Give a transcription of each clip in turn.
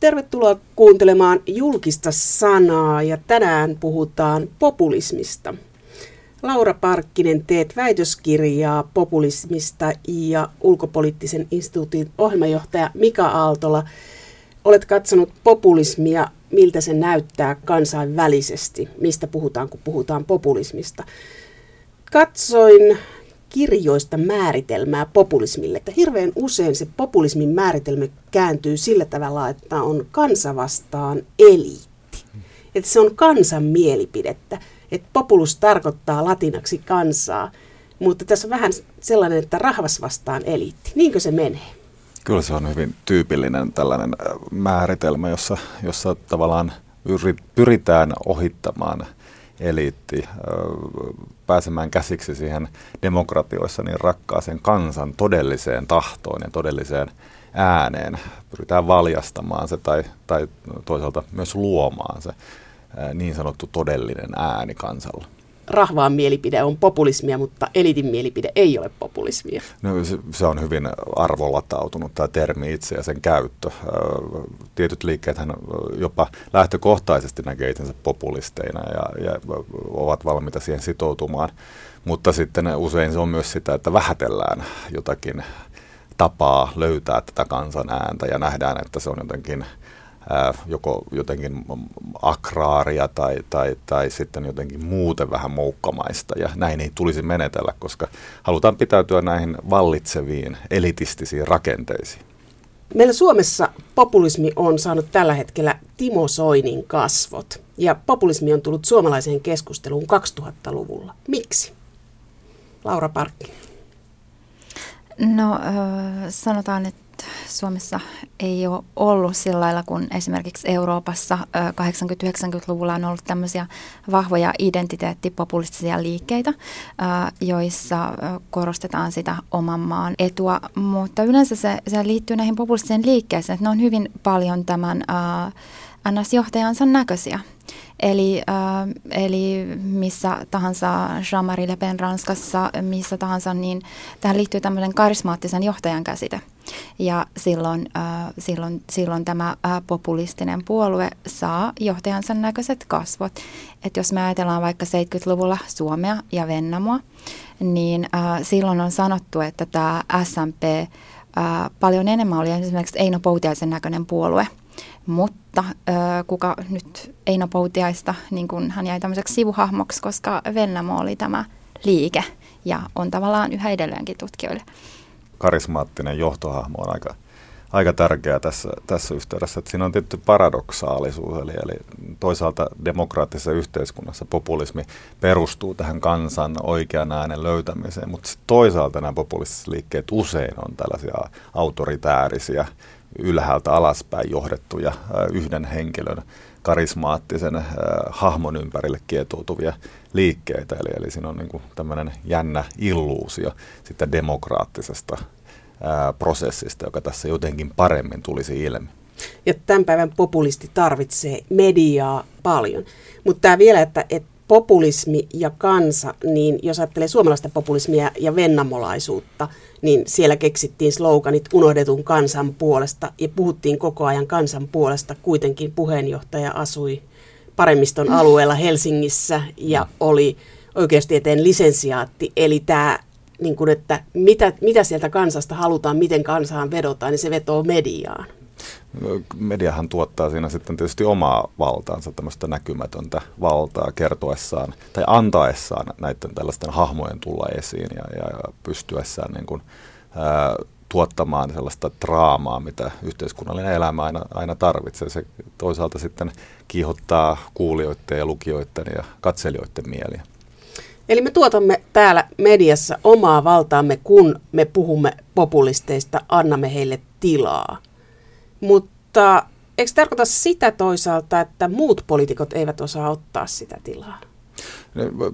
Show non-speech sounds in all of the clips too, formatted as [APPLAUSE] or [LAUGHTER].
Tervetuloa kuuntelemaan julkista sanaa ja tänään puhutaan populismista. Laura Parkkinen, teet väitöskirjaa populismista ja ulkopoliittisen instituutin ohjelmajohtaja Mika Aaltola. Olet katsonut populismia, miltä se näyttää kansainvälisesti, mistä puhutaan, kun puhutaan populismista. Katsoin kirjoista määritelmää populismille. Että hirveän usein se populismin määritelmä kääntyy sillä tavalla, että on kansa vastaan eliitti. Että se on kansan mielipidettä. Että populus tarkoittaa latinaksi kansaa, mutta tässä on vähän sellainen, että rahvas vastaan eliitti. Niinkö se menee? Kyllä se on hyvin tyypillinen tällainen äh, määritelmä, jossa, jossa tavallaan pyritään ohittamaan – eliitti pääsemään käsiksi siihen demokratioissa niin rakkaaseen kansan todelliseen tahtoon ja todelliseen ääneen. Pyritään valjastamaan se tai, tai toisaalta myös luomaan se niin sanottu todellinen ääni kansalla rahvaan mielipide on populismia, mutta elitin mielipide ei ole populismia? No, se, on hyvin arvolatautunut tämä termi itse ja sen käyttö. Tietyt liikkeethän jopa lähtökohtaisesti näkee itsensä populisteina ja, ja ovat valmiita siihen sitoutumaan, mutta sitten usein se on myös sitä, että vähätellään jotakin tapaa löytää tätä kansan ääntä ja nähdään, että se on jotenkin – joko jotenkin akraaria tai, tai, tai sitten jotenkin muuten vähän moukkamaista. Ja näin ei tulisi menetellä, koska halutaan pitäytyä näihin vallitseviin elitistisiin rakenteisiin. Meillä Suomessa populismi on saanut tällä hetkellä Timo Soinin kasvot. Ja populismi on tullut suomalaiseen keskusteluun 2000-luvulla. Miksi? Laura Parkki. No sanotaan, että Suomessa ei ole ollut sillä lailla, kun esimerkiksi Euroopassa 80-90-luvulla on ollut tämmöisiä vahvoja identiteettipopulistisia liikkeitä, joissa korostetaan sitä oman maan etua, mutta yleensä se, se liittyy näihin populistiseen liikkeeseen, että ne on hyvin paljon tämän NS-johtajansa näköisiä. Eli, äh, eli missä tahansa Jean-Marie Le Pen Ranskassa, missä tahansa, niin tähän liittyy tämmöinen karismaattisen johtajan käsite. Ja silloin, äh, silloin, silloin tämä äh, populistinen puolue saa johtajansa näköiset kasvot. Että jos me ajatellaan vaikka 70-luvulla Suomea ja Vennamoa, niin äh, silloin on sanottu, että tämä SMP äh, paljon enemmän oli esimerkiksi Eino Poutiaisen näköinen puolue – mutta äh, kuka nyt Eino Poutiaista, niin kun hän jäi tämmöiseksi sivuhahmoksi, koska Vennamo oli tämä liike ja on tavallaan yhä edelleenkin tutkijoille. Karismaattinen johtohahmo on aika, aika tärkeä tässä, tässä yhteydessä. Että siinä on tietty paradoksaalisuus, eli, eli toisaalta demokraattisessa yhteiskunnassa populismi perustuu tähän kansan oikean äänen löytämiseen, mutta toisaalta nämä populistiset liikkeet usein on tällaisia autoritäärisiä ylhäältä alaspäin johdettuja yhden henkilön karismaattisen hahmon ympärille kietoutuvia liikkeitä. Eli, eli siinä on niin tämmöinen jännä illuusio sitten demokraattisesta ää, prosessista, joka tässä jotenkin paremmin tulisi ilmi. Ja tämän päivän populisti tarvitsee mediaa paljon. Mutta tämä vielä, että, että populismi ja kansa, niin jos ajattelee suomalaista populismia ja vennamolaisuutta, niin siellä keksittiin sloganit unohdetun kansan puolesta ja puhuttiin koko ajan kansan puolesta. Kuitenkin puheenjohtaja asui paremmiston mm. alueella Helsingissä ja oli oikeustieteen lisensiaatti. Eli tämä, niin kuin, että mitä, mitä sieltä kansasta halutaan, miten kansaan vedotaan, niin se vetoo mediaan mediahan tuottaa siinä sitten tietysti omaa valtaansa, tämmöistä näkymätöntä valtaa kertoessaan tai antaessaan näiden tällaisten hahmojen tulla esiin ja, ja pystyessään niin kuin, ää, tuottamaan sellaista draamaa, mitä yhteiskunnallinen elämä aina, aina tarvitsee. Se toisaalta sitten kiihottaa kuulijoiden ja lukijoiden ja katselijoiden mieliä. Eli me tuotamme täällä mediassa omaa valtaamme, kun me puhumme populisteista, annamme heille tilaa. Mutta eikö tarkoita sitä toisaalta, että muut poliitikot eivät osaa ottaa sitä tilaa?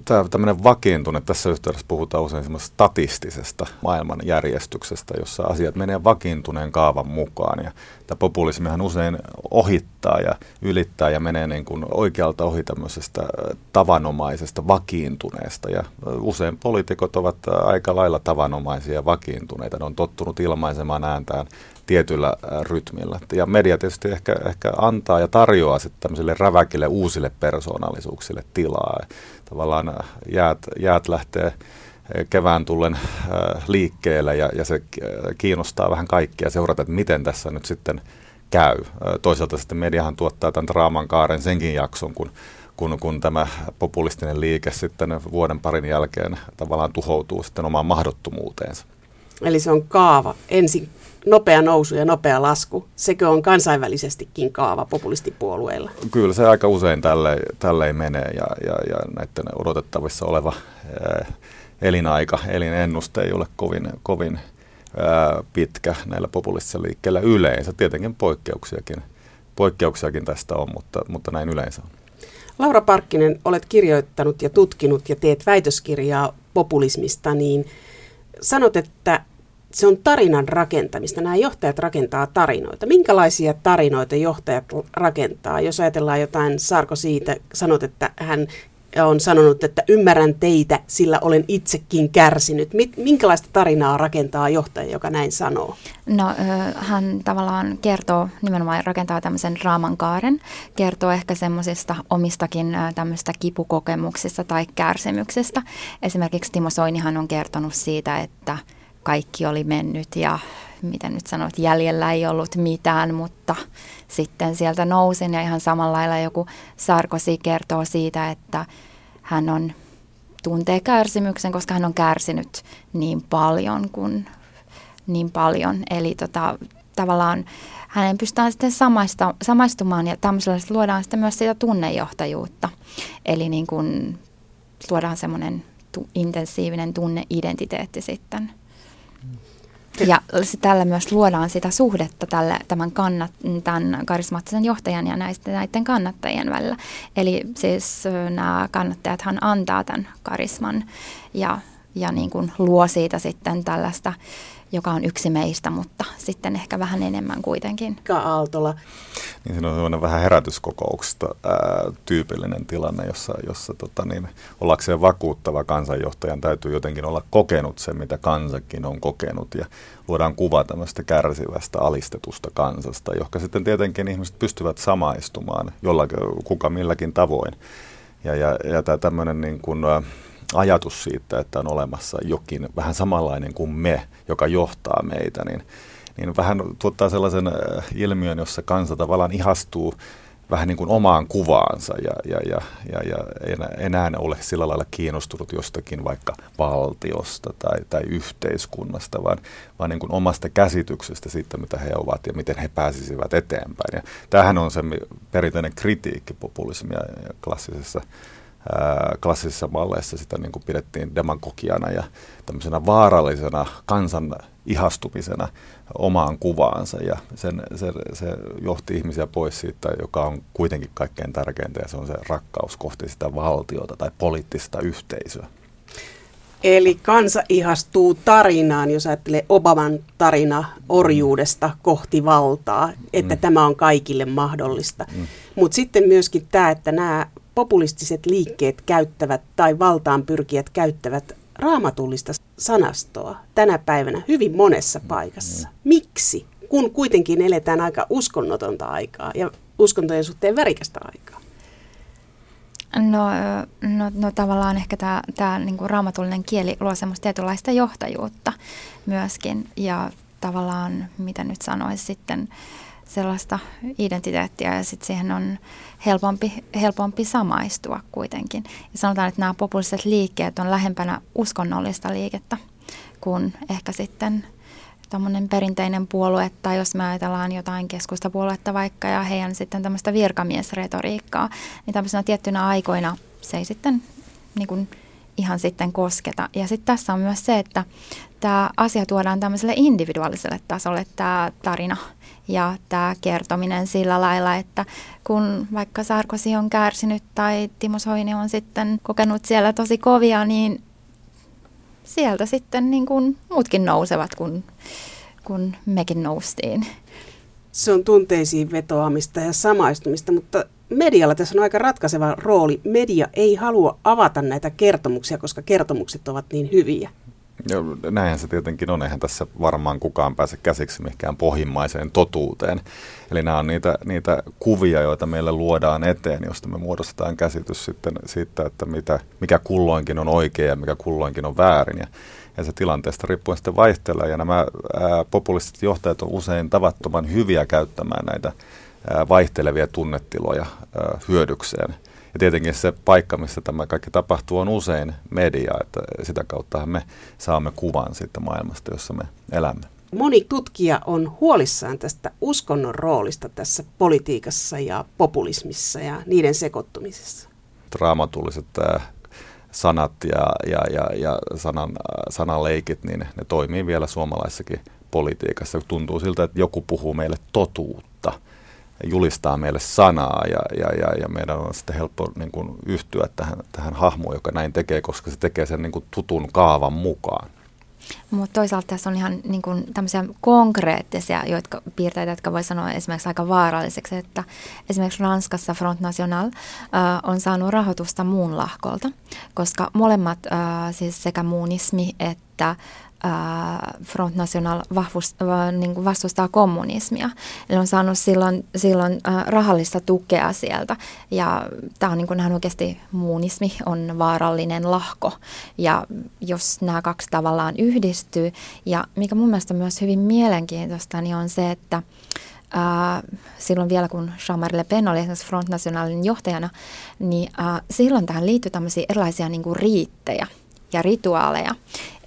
Tämä tämmöinen vakiintunut, tässä yhteydessä puhutaan usein semmoista statistisesta maailmanjärjestyksestä, jossa asiat menee vakiintuneen kaavan mukaan. Ja tämä populismihan usein ohittaa ja ylittää ja menee niin kuin oikealta ohi tämmöisestä tavanomaisesta vakiintuneesta. Ja usein poliitikot ovat aika lailla tavanomaisia ja vakiintuneita. Ne on tottunut ilmaisemaan ääntään tietyllä rytmillä. Ja media tietysti ehkä, ehkä antaa ja tarjoaa sitten tämmöisille räväkille uusille persoonallisuuksille tilaa. Tavallaan jäät, jäät lähtee kevään tullen liikkeelle ja, ja se kiinnostaa vähän kaikkia seurata, että miten tässä nyt sitten käy. Toisaalta sitten mediahan tuottaa tämän draaman kaaren senkin jakson, kun kun, kun tämä populistinen liike sitten vuoden parin jälkeen tavallaan tuhoutuu sitten omaan mahdottomuuteensa. Eli se on kaava. Ensin nopea nousu ja nopea lasku. Sekö on kansainvälisestikin kaava populistipuolueilla? Kyllä se aika usein tälleen, tälleen menee ja, ja, ja näiden odotettavissa oleva ää, elinaika, elinennuste ei ole kovin, kovin ää, pitkä näillä populistisilla liikkeillä yleensä. Tietenkin poikkeuksiakin, poikkeuksiakin tästä on, mutta, mutta näin yleensä on. Laura Parkkinen, olet kirjoittanut ja tutkinut ja teet väitöskirjaa populismista, niin sanot, että se on tarinan rakentamista. Nämä johtajat rakentaa tarinoita. Minkälaisia tarinoita johtajat rakentaa? Jos ajatellaan jotain Sarko siitä, sanot, että hän on sanonut, että ymmärrän teitä, sillä olen itsekin kärsinyt. Minkälaista tarinaa rakentaa johtaja, joka näin sanoo? No hän tavallaan kertoo, nimenomaan rakentaa tämmöisen raamankaaren, kertoo ehkä semmoisista omistakin tämmöistä kipukokemuksista tai kärsimyksistä. Esimerkiksi Timo Soinihan on kertonut siitä, että kaikki oli mennyt ja miten nyt sanot, jäljellä ei ollut mitään, mutta sitten sieltä nousin ja ihan samalla lailla joku Sarkosi kertoo siitä, että hän on tuntee kärsimyksen, koska hän on kärsinyt niin paljon kuin niin paljon. Eli tota, tavallaan hänen pystytään sitten samaista, samaistumaan ja tämmöisellä luodaan sitten myös sitä tunnejohtajuutta. Eli niin kuin luodaan semmoinen tu- intensiivinen tunneidentiteetti sitten. Ja tällä myös luodaan sitä suhdetta tälle, tämän, kannat, tämän karismaattisen johtajan ja näisten, näiden kannattajien välillä. Eli siis nämä kannattajathan antaa tämän karisman ja, ja niin kuin luo siitä sitten tällaista joka on yksi meistä, mutta sitten ehkä vähän enemmän kuitenkin. Mika Aaltola. Niin se on sellainen vähän herätyskokouksesta ää, tyypillinen tilanne, jossa, jossa tota, niin, ollakseen vakuuttava kansanjohtajan täytyy jotenkin olla kokenut sen, mitä kansakin on kokenut ja luodaan kuva tämmöistä kärsivästä, alistetusta kansasta, johon sitten tietenkin ihmiset pystyvät samaistumaan jollakin, kuka milläkin tavoin. Ja, ja, ja tämä tämmöinen niin kuin, ajatus siitä, että on olemassa jokin vähän samanlainen kuin me, joka johtaa meitä, niin, niin vähän tuottaa sellaisen äh, ilmiön, jossa kansa tavallaan ihastuu vähän niin kuin omaan kuvaansa ja, ja, ja, ja, ja enää, enää ole sillä lailla kiinnostunut jostakin vaikka valtiosta tai, tai yhteiskunnasta, vaan, vaan niin kuin omasta käsityksestä siitä, mitä he ovat ja miten he pääsisivät eteenpäin. Ja tämähän on se perinteinen kritiikki populismia klassisessa klassisissa malleissa sitä niin kuin pidettiin demagogiana ja tämmöisenä vaarallisena kansan ihastumisena omaan kuvaansa ja sen, se, se johti ihmisiä pois siitä, joka on kuitenkin kaikkein tärkeintä ja se on se rakkaus kohti sitä valtiota tai poliittista yhteisöä. Eli kansa ihastuu tarinaan, jos ajattelee Obaman tarina orjuudesta kohti valtaa, että mm. tämä on kaikille mahdollista. Mm. Mutta sitten myöskin tämä, että nämä populistiset liikkeet käyttävät tai valtaan pyrkijät käyttävät raamatullista sanastoa tänä päivänä hyvin monessa paikassa. Miksi? Kun kuitenkin eletään aika uskonnotonta aikaa ja uskontojen suhteen värikästä aikaa. No, no, no tavallaan ehkä tämä, tämä niin kuin raamatullinen kieli luo semmoista tietynlaista johtajuutta myöskin ja tavallaan, mitä nyt sanoisi sitten, sellaista identiteettiä ja sitten siihen on helpompi, helpompi samaistua kuitenkin. Ja sanotaan, että nämä populistiset liikkeet on lähempänä uskonnollista liikettä kuin ehkä sitten tämmöinen perinteinen puolue, tai jos me ajatellaan jotain keskustapuoluetta vaikka ja heidän sitten tämmöistä virkamiesretoriikkaa, niin tämmöisenä tiettynä aikoina se ei sitten niin kuin ihan sitten kosketa. Ja sitten tässä on myös se, että tämä asia tuodaan tämmöiselle individuaaliselle tasolle, tämä tarina ja tämä kertominen sillä lailla, että kun vaikka Sarkosi on kärsinyt tai Timo Soini on sitten kokenut siellä tosi kovia, niin sieltä sitten niin kuin muutkin nousevat, kun, kun mekin noustiin. Se on tunteisiin vetoamista ja samaistumista, mutta medialla tässä on aika ratkaiseva rooli. Media ei halua avata näitä kertomuksia, koska kertomukset ovat niin hyviä. Ja näinhän se tietenkin on, eihän tässä varmaan kukaan pääse käsiksi mihinkään pohjimmaiseen totuuteen. Eli nämä on niitä, niitä kuvia, joita meille luodaan eteen, josta me muodostetaan käsitys sitten siitä, että mitä, mikä kulloinkin on oikein ja mikä kulloinkin on väärin. Ja, ja se tilanteesta riippuen sitten vaihtelee. Ja nämä ää, populistiset johtajat on usein tavattoman hyviä käyttämään näitä ää, vaihtelevia tunnetiloja ää, hyödykseen. Ja tietenkin se paikka, missä tämä kaikki tapahtuu, on usein media, että sitä kautta me saamme kuvan siitä maailmasta, jossa me elämme. Moni tutkija on huolissaan tästä uskonnon roolista tässä politiikassa ja populismissa ja niiden sekoittumisessa. Raamatulliset sanat ja, ja, ja, ja sanan, sanaleikit, niin ne toimii vielä suomalaisessakin politiikassa. Tuntuu siltä, että joku puhuu meille totuutta – julistaa meille sanaa ja, ja, ja, ja meidän on sitten helppo niin kuin, yhtyä tähän, tähän hahmoon, joka näin tekee, koska se tekee sen niin kuin, tutun kaavan mukaan. Mutta toisaalta tässä on ihan niin kuin, tämmöisiä konkreettisia jotka, piirteitä, jotka voi sanoa esimerkiksi aika vaaralliseksi, että esimerkiksi Ranskassa Front National äh, on saanut rahoitusta muun lahkolta, koska molemmat, äh, siis sekä muunismi että Front National vahvust, niin vastustaa kommunismia. Eli on saanut silloin, silloin rahallista tukea sieltä. Ja tämä on niin kuin, oikeasti muunismi on vaarallinen lahko. Ja jos nämä kaksi tavallaan yhdistyy, ja mikä mun mielestä myös hyvin mielenkiintoista, niin on se, että Uh, silloin vielä kun Jean-Marie Le Pen oli esimerkiksi Front Nationalin johtajana, niin uh, silloin tähän liittyi tämmöisiä erilaisia niin kuin riittejä ja rituaaleja.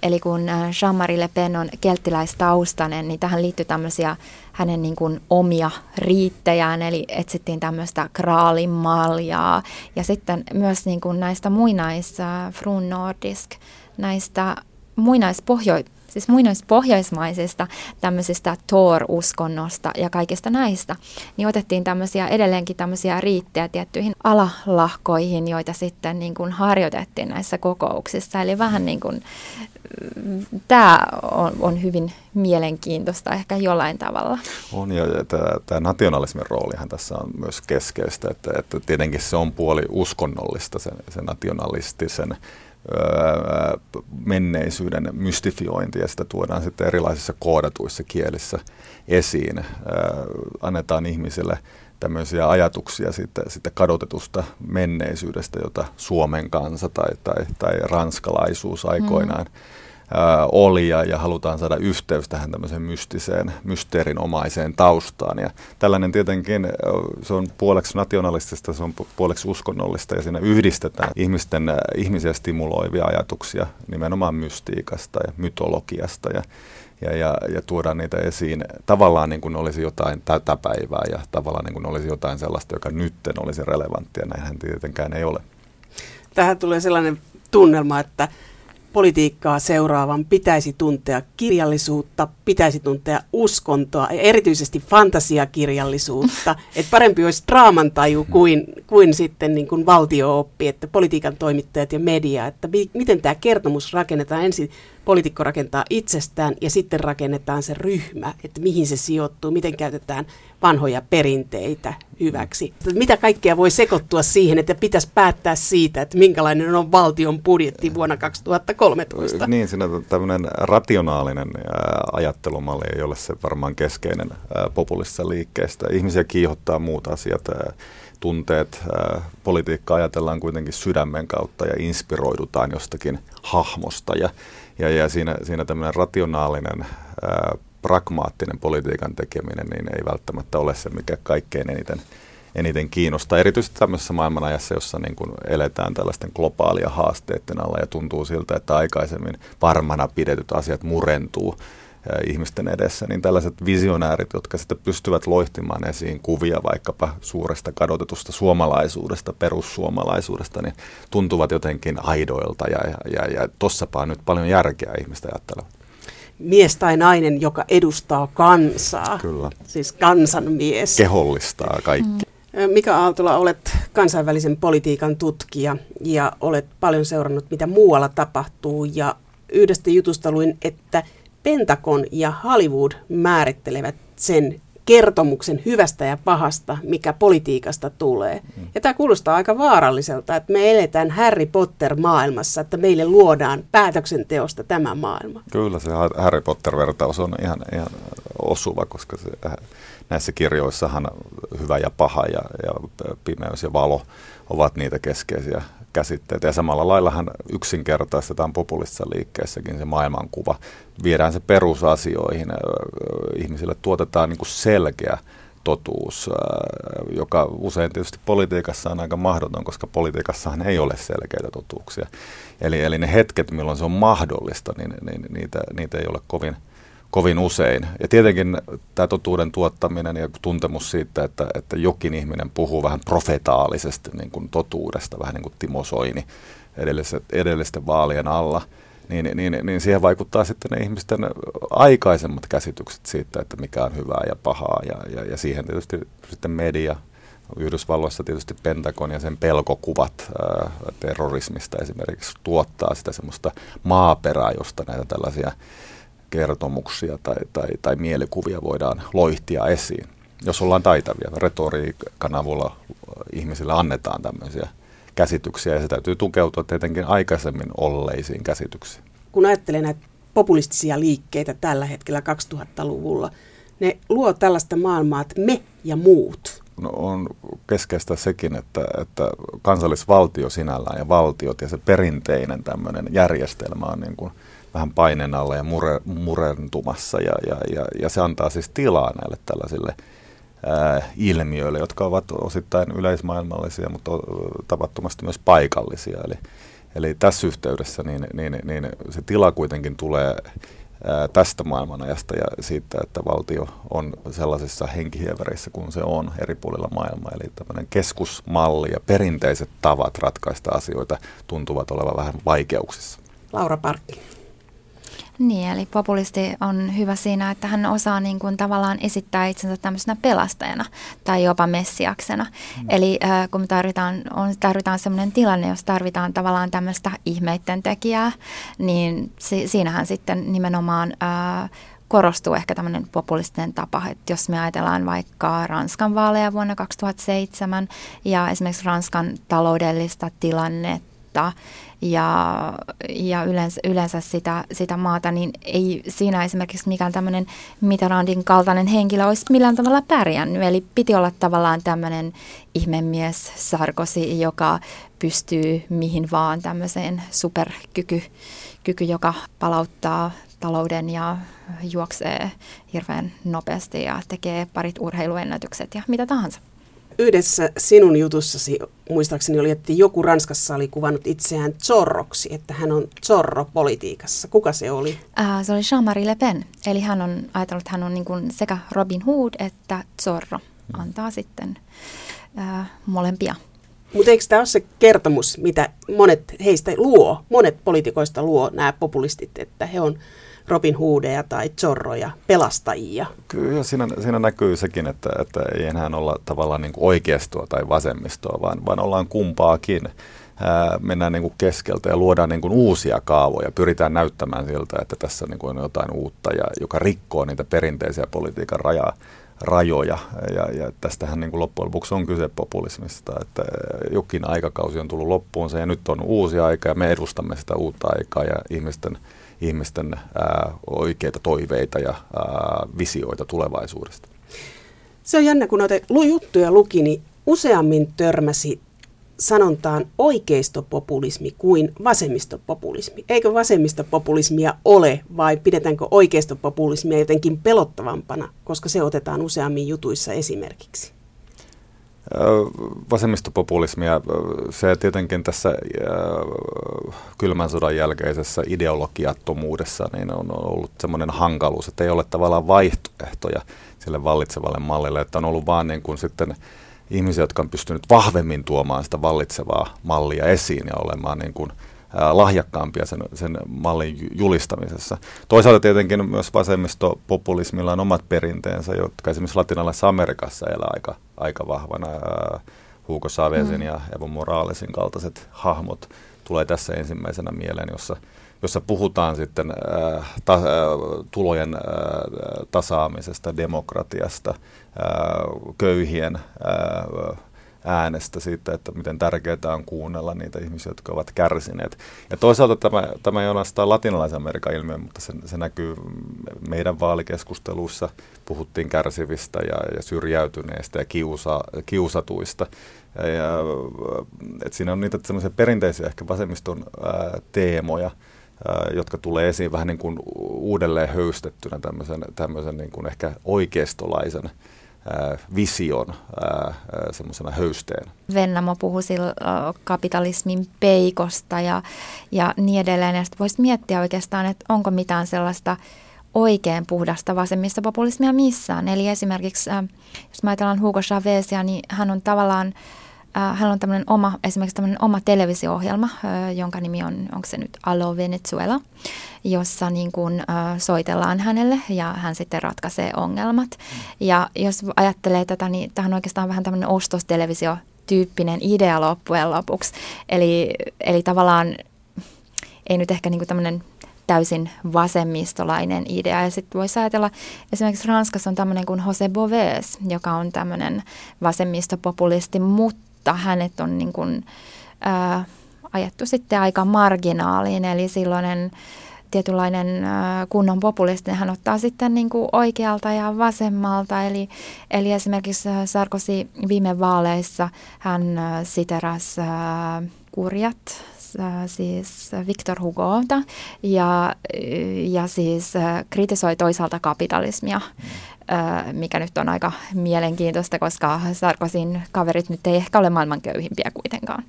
Eli kun äh, Jean-Marie Le Pen on kelttiläistaustainen, niin tähän liittyy tämmöisiä hänen niin kuin omia riittejään, eli etsittiin tämmöistä kraalimaljaa. Ja sitten myös niin kuin näistä muinais, äh, Frun Nordisk, näistä muinaispohjo- siis muinaispohjoismaisista tämmöisistä Thor-uskonnosta ja kaikista näistä, niin otettiin tämmöisiä edelleenkin tämmöisiä riittejä tiettyihin alalahkoihin, joita sitten niin kuin harjoitettiin näissä kokouksissa. Eli vähän niin kuin tämä on, on hyvin mielenkiintoista ehkä jollain tavalla. On ja tämä nationalismin roolihan tässä on myös keskeistä, että, että tietenkin se on puoli uskonnollista, se, se nationalistisen menneisyyden mystifiointi ja sitä tuodaan sitten erilaisissa koodatuissa kielissä esiin. Annetaan ihmisille tämmöisiä ajatuksia sitten, sitten kadotetusta menneisyydestä, jota Suomen kansa tai, tai, tai ranskalaisuus aikoinaan mm oli ja, ja halutaan saada yhteys tähän tämmöiseen mystiseen, mysteerinomaiseen taustaan. Ja tällainen tietenkin, se on puoleksi nationalistista, se on puoleksi uskonnollista ja siinä yhdistetään ihmisten, ihmisiä stimuloivia ajatuksia nimenomaan mystiikasta ja mytologiasta ja, ja, ja, ja tuodaan niitä esiin tavallaan niin kuin olisi jotain tätä päivää ja tavallaan niin kuin olisi jotain sellaista, joka nytten olisi relevanttia. Näinhän tietenkään ei ole. Tähän tulee sellainen tunnelma, että politiikkaa seuraavan pitäisi tuntea kirjallisuutta, pitäisi tuntea uskontoa, erityisesti fantasiakirjallisuutta. [LAUGHS] että parempi olisi draamantaju kuin, kuin sitten niin kuin valtio-oppi, että politiikan toimittajat ja media, että mi- miten tämä kertomus rakennetaan ensin poliitikko rakentaa itsestään ja sitten rakennetaan se ryhmä, että mihin se sijoittuu, miten käytetään vanhoja perinteitä hyväksi. Mitä kaikkea voi sekoittua siihen, että pitäisi päättää siitä, että minkälainen on valtion budjetti vuonna 2013? Niin, siinä tämmöinen rationaalinen ajattelumalli ei ole se varmaan keskeinen populistissa liikkeestä. Ihmisiä kiihottaa muut asiat tunteet, politiikka ajatellaan kuitenkin sydämen kautta ja inspiroidutaan jostakin hahmosta. Ja, ja, ja siinä, siinä tämmöinen rationaalinen, pragmaattinen politiikan tekeminen niin ei välttämättä ole se, mikä kaikkein eniten, eniten kiinnostaa. Erityisesti tämmöisessä maailmanajassa, jossa niin kuin eletään tällaisten globaalia haasteiden alla ja tuntuu siltä, että aikaisemmin varmana pidetyt asiat murentuu ihmisten edessä, niin tällaiset visionäärit, jotka sitten pystyvät loihtimaan esiin kuvia vaikkapa suuresta kadotetusta suomalaisuudesta, perussuomalaisuudesta, niin tuntuvat jotenkin aidoilta ja, ja, ja tossapa on nyt paljon järkeä ihmistä ajattelevat. mies tai nainen, joka edustaa kansaa. Kyllä. Siis kansanmies. Kehollistaa kaikki. Mm. Mika Aaltola, olet kansainvälisen politiikan tutkija ja olet paljon seurannut, mitä muualla tapahtuu. Ja yhdestä jutusta luin, että Pentagon ja Hollywood määrittelevät sen kertomuksen hyvästä ja pahasta, mikä politiikasta tulee. Ja tämä kuulostaa aika vaaralliselta, että me eletään Harry Potter-maailmassa, että meille luodaan päätöksenteosta tämä maailma. Kyllä se Harry Potter-vertaus on ihan, ihan osuva, koska se, äh, näissä kirjoissahan hyvä ja paha ja, ja pimeys ja valo ovat niitä keskeisiä käsitteitä. Ja samalla laillahan yksinkertaistetaan populistissa liikkeessäkin se maailmankuva. Viedään se perusasioihin. Ihmisille tuotetaan niin kuin selkeä totuus, joka usein tietysti politiikassa on aika mahdoton, koska politiikassahan ei ole selkeitä totuuksia. Eli, eli ne hetket, milloin se on mahdollista, niin, niin niitä, niitä ei ole kovin – kovin usein. Ja tietenkin tämä totuuden tuottaminen ja tuntemus siitä, että, että jokin ihminen puhuu vähän profetaalisesti niin kuin totuudesta, vähän niin kuin Timo Soini edellisten, edellisten vaalien alla, niin, niin, niin siihen vaikuttaa sitten ne ihmisten aikaisemmat käsitykset siitä, että mikä on hyvää ja pahaa. Ja, ja, ja siihen tietysti sitten media, Yhdysvalloissa tietysti Pentagon ja sen pelkokuvat ää, terrorismista esimerkiksi tuottaa sitä semmoista maaperää, josta näitä tällaisia kertomuksia tai, tai, tai mielikuvia voidaan loihtia esiin, jos ollaan taitavia. Retoriikan avulla ihmisille annetaan tämmöisiä käsityksiä ja se täytyy tukeutua tietenkin aikaisemmin olleisiin käsityksiin. Kun ajattelen näitä populistisia liikkeitä tällä hetkellä 2000-luvulla, ne luo tällaista maailmaa, että me ja muut. No on keskeistä sekin, että, että kansallisvaltio sinällään ja valtiot ja se perinteinen tämmöinen järjestelmä on niin kuin – vähän paineen alla ja mure, murentumassa ja, ja, ja, ja se antaa siis tilaa näille tällaisille ää, ilmiöille, jotka ovat osittain yleismaailmallisia, mutta tavattomasti myös paikallisia. Eli, eli tässä yhteydessä niin, niin, niin se tila kuitenkin tulee ää, tästä maailmanajasta ja siitä, että valtio on sellaisissa henkihievereissä kuin se on eri puolilla maailmaa. Eli tämmöinen keskusmalli ja perinteiset tavat ratkaista asioita tuntuvat olevan vähän vaikeuksissa. Laura Parkki. Niin, eli populisti on hyvä siinä, että hän osaa niin kuin tavallaan esittää itsensä tämmöisenä pelastajana tai jopa messiaksena. Mm. Eli äh, kun me tarvitaan, on, tarvitaan sellainen tilanne, jos tarvitaan tavallaan tämmöistä ihmeitten tekijää, niin si, siinähän sitten nimenomaan äh, korostuu ehkä tämmöinen populistinen tapa, että jos me ajatellaan vaikka Ranskan vaaleja vuonna 2007 ja esimerkiksi Ranskan taloudellista tilannetta, ja, ja yleensä, yleensä sitä, sitä maata, niin ei siinä esimerkiksi mikään tämmöinen Mitterrandin kaltainen henkilö olisi millään tavalla pärjännyt. Eli piti olla tavallaan tämmöinen ihmemies Sarkosi, joka pystyy mihin vaan tämmöiseen superkyky, kyky, joka palauttaa talouden ja juoksee hirveän nopeasti ja tekee parit urheiluennätykset ja mitä tahansa yhdessä sinun jutussasi, muistaakseni oli, että joku Ranskassa oli kuvannut itseään Zorroksi, että hän on Zorro politiikassa. Kuka se oli? Äh, se oli Jean-Marie Le Pen. Eli hän on ajatellut, että hän on niin kuin sekä Robin Hood että Zorro. Antaa sitten äh, molempia. Mutta eikö tämä ole se kertomus, mitä monet heistä luo, monet poliitikoista luo nämä populistit, että he on Robin Hoodeja tai Zorroja, pelastajia. Kyllä siinä, siinä näkyy sekin, että, että ei enää olla tavallaan niin oikeistoa tai vasemmistoa, vaan, vaan ollaan kumpaakin. Ää, mennään niin kuin keskeltä ja luodaan niin kuin uusia kaavoja. Pyritään näyttämään siltä, että tässä niin kuin on jotain uutta, ja, joka rikkoo niitä perinteisiä politiikan rajaa rajoja. Ja, ja tästähän niin kuin loppujen lopuksi on kyse populismista, että jokin aikakausi on tullut loppuunsa ja nyt on uusi aika ja me edustamme sitä uutta aikaa ja ihmisten – ihmisten ää, oikeita toiveita ja ää, visioita tulevaisuudesta. Se on jännä, kun noita juttuja luki, niin useammin törmäsi sanontaan oikeistopopulismi kuin vasemmistopopulismi. Eikö vasemmistopopulismia ole vai pidetäänkö oikeistopopulismia jotenkin pelottavampana, koska se otetaan useammin jutuissa esimerkiksi? Vasemmistopopulismia, se tietenkin tässä kylmän sodan jälkeisessä ideologiattomuudessa niin on ollut semmoinen hankaluus, että ei ole tavallaan vaihtoehtoja sille vallitsevalle mallille, että on ollut vaan niin kuin sitten ihmisiä, jotka on pystynyt vahvemmin tuomaan sitä vallitsevaa mallia esiin ja olemaan niin kuin lahjakkaampia sen, sen mallin julistamisessa. Toisaalta tietenkin myös vasemmistopopulismilla on omat perinteensä, jotka esimerkiksi latinalaisessa Amerikassa elää aika, aika vahvana. Hugo Chavezin mm. ja Evo Moralesin kaltaiset hahmot tulee tässä ensimmäisenä mieleen, jossa, jossa puhutaan sitten äh, ta, äh, tulojen äh, tasaamisesta, demokratiasta, äh, köyhien äh, äänestä siitä, että miten tärkeää on kuunnella niitä ihmisiä, jotka ovat kärsineet. Ja toisaalta tämä, tämä ei ole ainoastaan latinalaisen Amerikan ilmiö, mutta se, se näkyy meidän vaalikeskusteluissa. Puhuttiin kärsivistä ja, ja syrjäytyneistä ja kiusa, kiusatuista. Ja, ja, et siinä on niitä semmoisia perinteisiä ehkä vasemmiston ää, teemoja, jotka tulee esiin vähän niin kuin uudelleen höystettynä tämmöisen, tämmöisen niin kuin ehkä oikeistolaisen vision semmoisena höysteen. Vennamo puhui kapitalismin peikosta ja, ja niin edelleen. Ja voisi miettiä oikeastaan, että onko mitään sellaista oikein puhdasta vasemmista populismia missään. Eli esimerkiksi, jos mä ajatellaan Hugo Chavezia, niin hän on tavallaan Äh, hänellä on tämmöinen oma, esimerkiksi tämmöinen oma televisio-ohjelma, äh, jonka nimi on, onko se nyt Alo Venezuela, jossa niin kuin, äh, soitellaan hänelle ja hän sitten ratkaisee ongelmat. Ja jos ajattelee tätä, niin tähän on oikeastaan vähän tämmöinen ostostelevisio tyyppinen idea loppujen lopuksi. Eli, eli tavallaan ei nyt ehkä niin tämmöinen täysin vasemmistolainen idea. Ja sitten voisi ajatella, esimerkiksi Ranskassa on tämmöinen kuin Jose Boves, joka on tämmöinen vasemmistopopulisti, mutta mutta hänet on niin kuin, ää, ajettu sitten aika marginaaliin, eli silloinen tietynlainen ää, kunnon populisti, hän ottaa sitten niin kuin oikealta ja vasemmalta, eli, eli esimerkiksi Sarkozy viime vaaleissa hän ää, kurjat, siis Victor Hugota ja, ja siis kritisoi toisaalta kapitalismia. Mikä nyt on aika mielenkiintoista, koska Sarkozyn kaverit nyt ei ehkä ole maailman köyhimpiä kuitenkaan.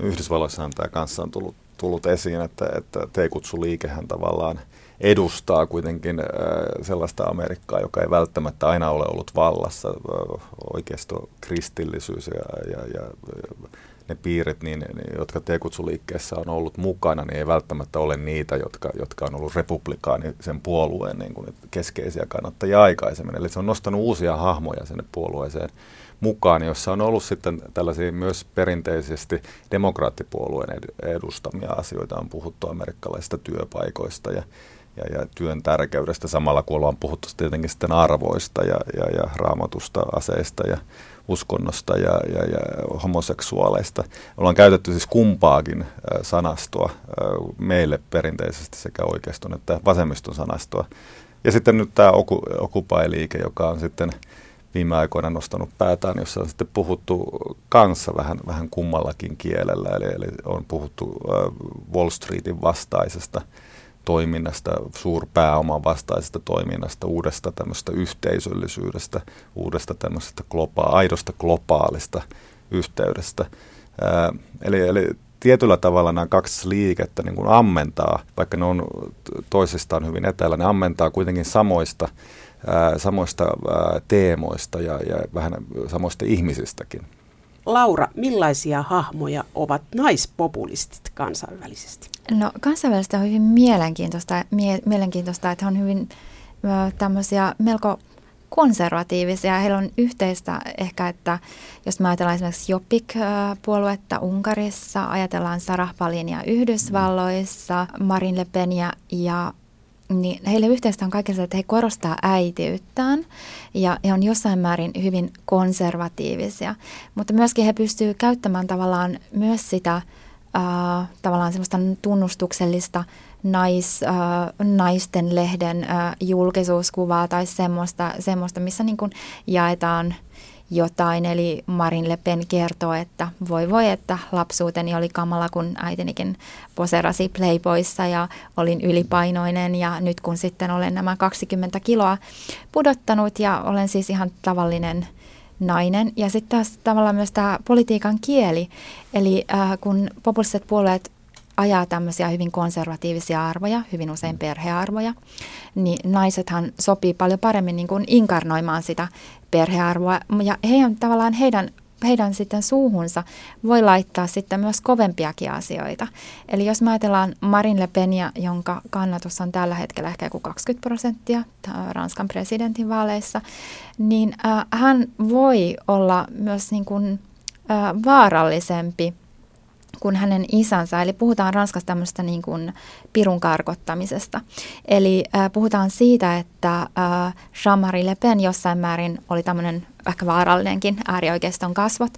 Yhdysvalloissahan tämä kanssa on tullut, tullut esiin, että, että T-kutsuliikehän tavallaan edustaa kuitenkin sellaista Amerikkaa, joka ei välttämättä aina ole ollut vallassa. Oikeisto kristillisyys ja, ja, ja ne piirit, niin, jotka T-kutsuliikkeessä on ollut mukana, niin ei välttämättä ole niitä, jotka, jotka on ollut republikaani sen puolueen niin kuin keskeisiä kannattajia aikaisemmin. Eli se on nostanut uusia hahmoja sinne puolueeseen mukaan, jossa on ollut sitten tällaisia myös perinteisesti demokraattipuolueen edustamia asioita. On puhuttu amerikkalaisista työpaikoista ja, ja, ja työn tärkeydestä samalla kun ollaan puhuttu tietenkin sitten arvoista ja, ja, ja raamatusta, aseista ja uskonnosta ja, ja, ja homoseksuaaleista. Ollaan käytetty siis kumpaakin sanastoa meille perinteisesti sekä oikeiston että vasemmiston sanastoa. Ja sitten nyt tämä Occupy-liike, joka on sitten viime aikoina nostanut päätään, jossa on sitten puhuttu kanssa vähän, vähän kummallakin kielellä. Eli, eli on puhuttu Wall Streetin vastaisesta toiminnasta, suurpääoman vastaisesta toiminnasta, uudesta tämmöistä yhteisöllisyydestä, uudesta tämmöisestä globa- aidosta globaalista yhteydestä. Ää, eli, eli tietyllä tavalla nämä kaksi liikettä niin kuin ammentaa, vaikka ne on toisistaan hyvin etäällä, ne ammentaa kuitenkin samoista, ää, samoista ää, teemoista ja, ja vähän samoista ihmisistäkin. Laura, millaisia hahmoja ovat naispopulistit kansainvälisesti? No kansainvälisesti on hyvin mielenkiintoista, mie- mielenkiintoista että on hyvin ö, tämmöisiä melko konservatiivisia. Heillä on yhteistä ehkä, että jos me ajatellaan esimerkiksi Joppik-puoluetta Unkarissa, ajatellaan Sarah Palinia Yhdysvalloissa, Marin Le Penia ja niin heille yhteistä on kaikessa, että he korostaa äitiyttään ja he on jossain määrin hyvin konservatiivisia, mutta myöskin he pystyvät käyttämään tavallaan myös sitä äh, tavallaan semmoista tunnustuksellista nais, äh, naisten lehden äh, julkisuuskuvaa tai semmoista, semmoista missä niin kuin jaetaan – jotain. Eli Marin Le Pen kertoo, että voi voi, että lapsuuteni oli kamala, kun äitinikin poserasi Playboyssa ja olin ylipainoinen ja nyt kun sitten olen nämä 20 kiloa pudottanut ja olen siis ihan tavallinen nainen. Ja sitten taas tavallaan myös tämä politiikan kieli, eli äh, kun populistiset puolueet ajaa tämmöisiä hyvin konservatiivisia arvoja, hyvin usein perhearvoja, niin naisethan sopii paljon paremmin niin kuin inkarnoimaan sitä perhearvoa. Ja heidän, tavallaan heidän heidän sitten suuhunsa voi laittaa sitten myös kovempiakin asioita. Eli jos me ajatellaan Marin Le Penia, jonka kannatus on tällä hetkellä ehkä joku 20 prosenttia Ranskan presidentin vaaleissa, niin äh, hän voi olla myös niin kuin, äh, vaarallisempi kuin hänen isänsä. Eli puhutaan Ranskassa tämmöistä niin kuin pirun karkottamisesta. Eli äh, puhutaan siitä, että äh, Jean-Marie Le Pen jossain määrin oli tämmöinen ehkä vaarallinenkin äärioikeiston kasvot,